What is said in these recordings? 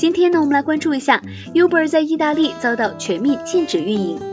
今天呢，我们来关注一下，Uber 在意大利遭到全面禁止运营。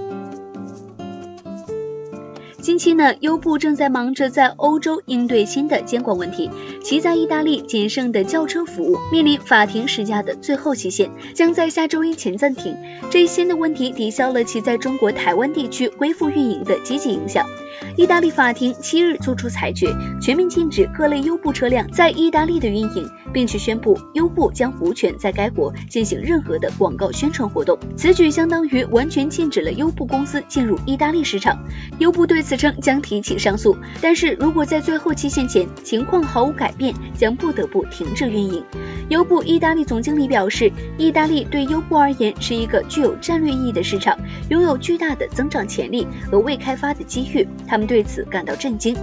近期呢，优步正在忙着在欧洲应对新的监管问题，其在意大利仅剩的轿车服务面临法庭施加的最后期限，将在下周一前暂停。这一新的问题抵消了其在中国台湾地区恢复运营的积极影响。意大利法庭七日作出裁决，全面禁止各类优步车辆在意大利的运营，并且宣布优步将无权在该国进行任何的广告宣传活动。此举相当于完全禁止了优步公司进入意大利市场。优步对此称将提起上诉，但是如果在最后期限前情况毫无改变，将不得不停止运营。优步意大利总经理表示，意大利对优步而言是一个具有战略意义的市场，拥有巨大的增长潜力和未开发的机遇。他们。对此感到震惊。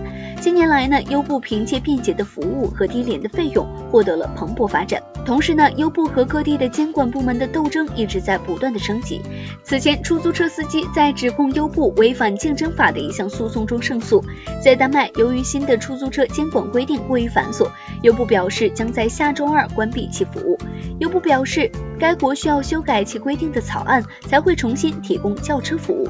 近年来呢，优步凭借便捷的服务和低廉的费用，获得了蓬勃发展。同时呢，优步和各地的监管部门的斗争一直在不断的升级。此前，出租车司机在指控优步违反竞争法的一项诉诉讼中胜诉。在丹麦，由于新的出租车监管规定过于繁琐，优步表示将在下周二关闭其服务。优步表示，该国需要修改其规定的草案，才会重新提供轿车服务。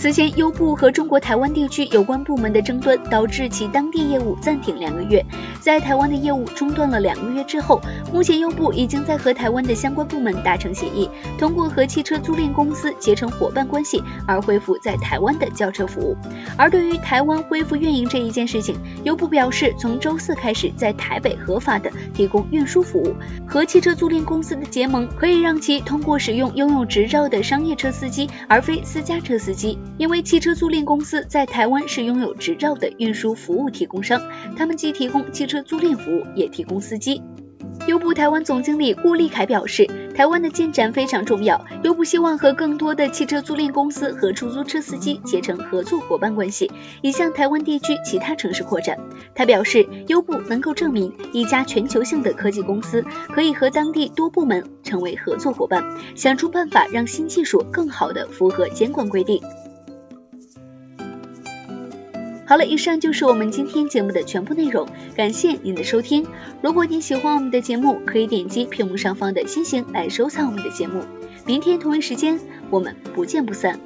此前，优步和中国台湾地区有关部门的争端，导致其当地业务暂停两个月。在台湾的业务中断了两个月之后，目前优步已经在和台湾的相关部门达成协议，通过和汽车租赁公司结成伙伴关系而恢复在台湾的轿车服务。而对于台湾恢复运营这一件事情，优步表示，从周四开始在台北合法的提供运输服务。和汽车租赁公司的结盟可以让其通过使用拥有执照的商业车司机，而非私家车司机。因为汽车租赁公司在台湾是拥有执照的运输服务提供商，他们既提供汽车租赁服务，也提供司机。优步台湾总经理顾立凯表示，台湾的进展非常重要，优步希望和更多的汽车租赁公司和出租车司机结成合作伙伴关系，以向台湾地区其他城市扩展。他表示，优步能够证明一家全球性的科技公司可以和当地多部门成为合作伙伴，想出办法让新技术更好的符合监管规定。好了，以上就是我们今天节目的全部内容，感谢您的收听。如果您喜欢我们的节目，可以点击屏幕上方的星星来收藏我们的节目。明天同一时间，我们不见不散。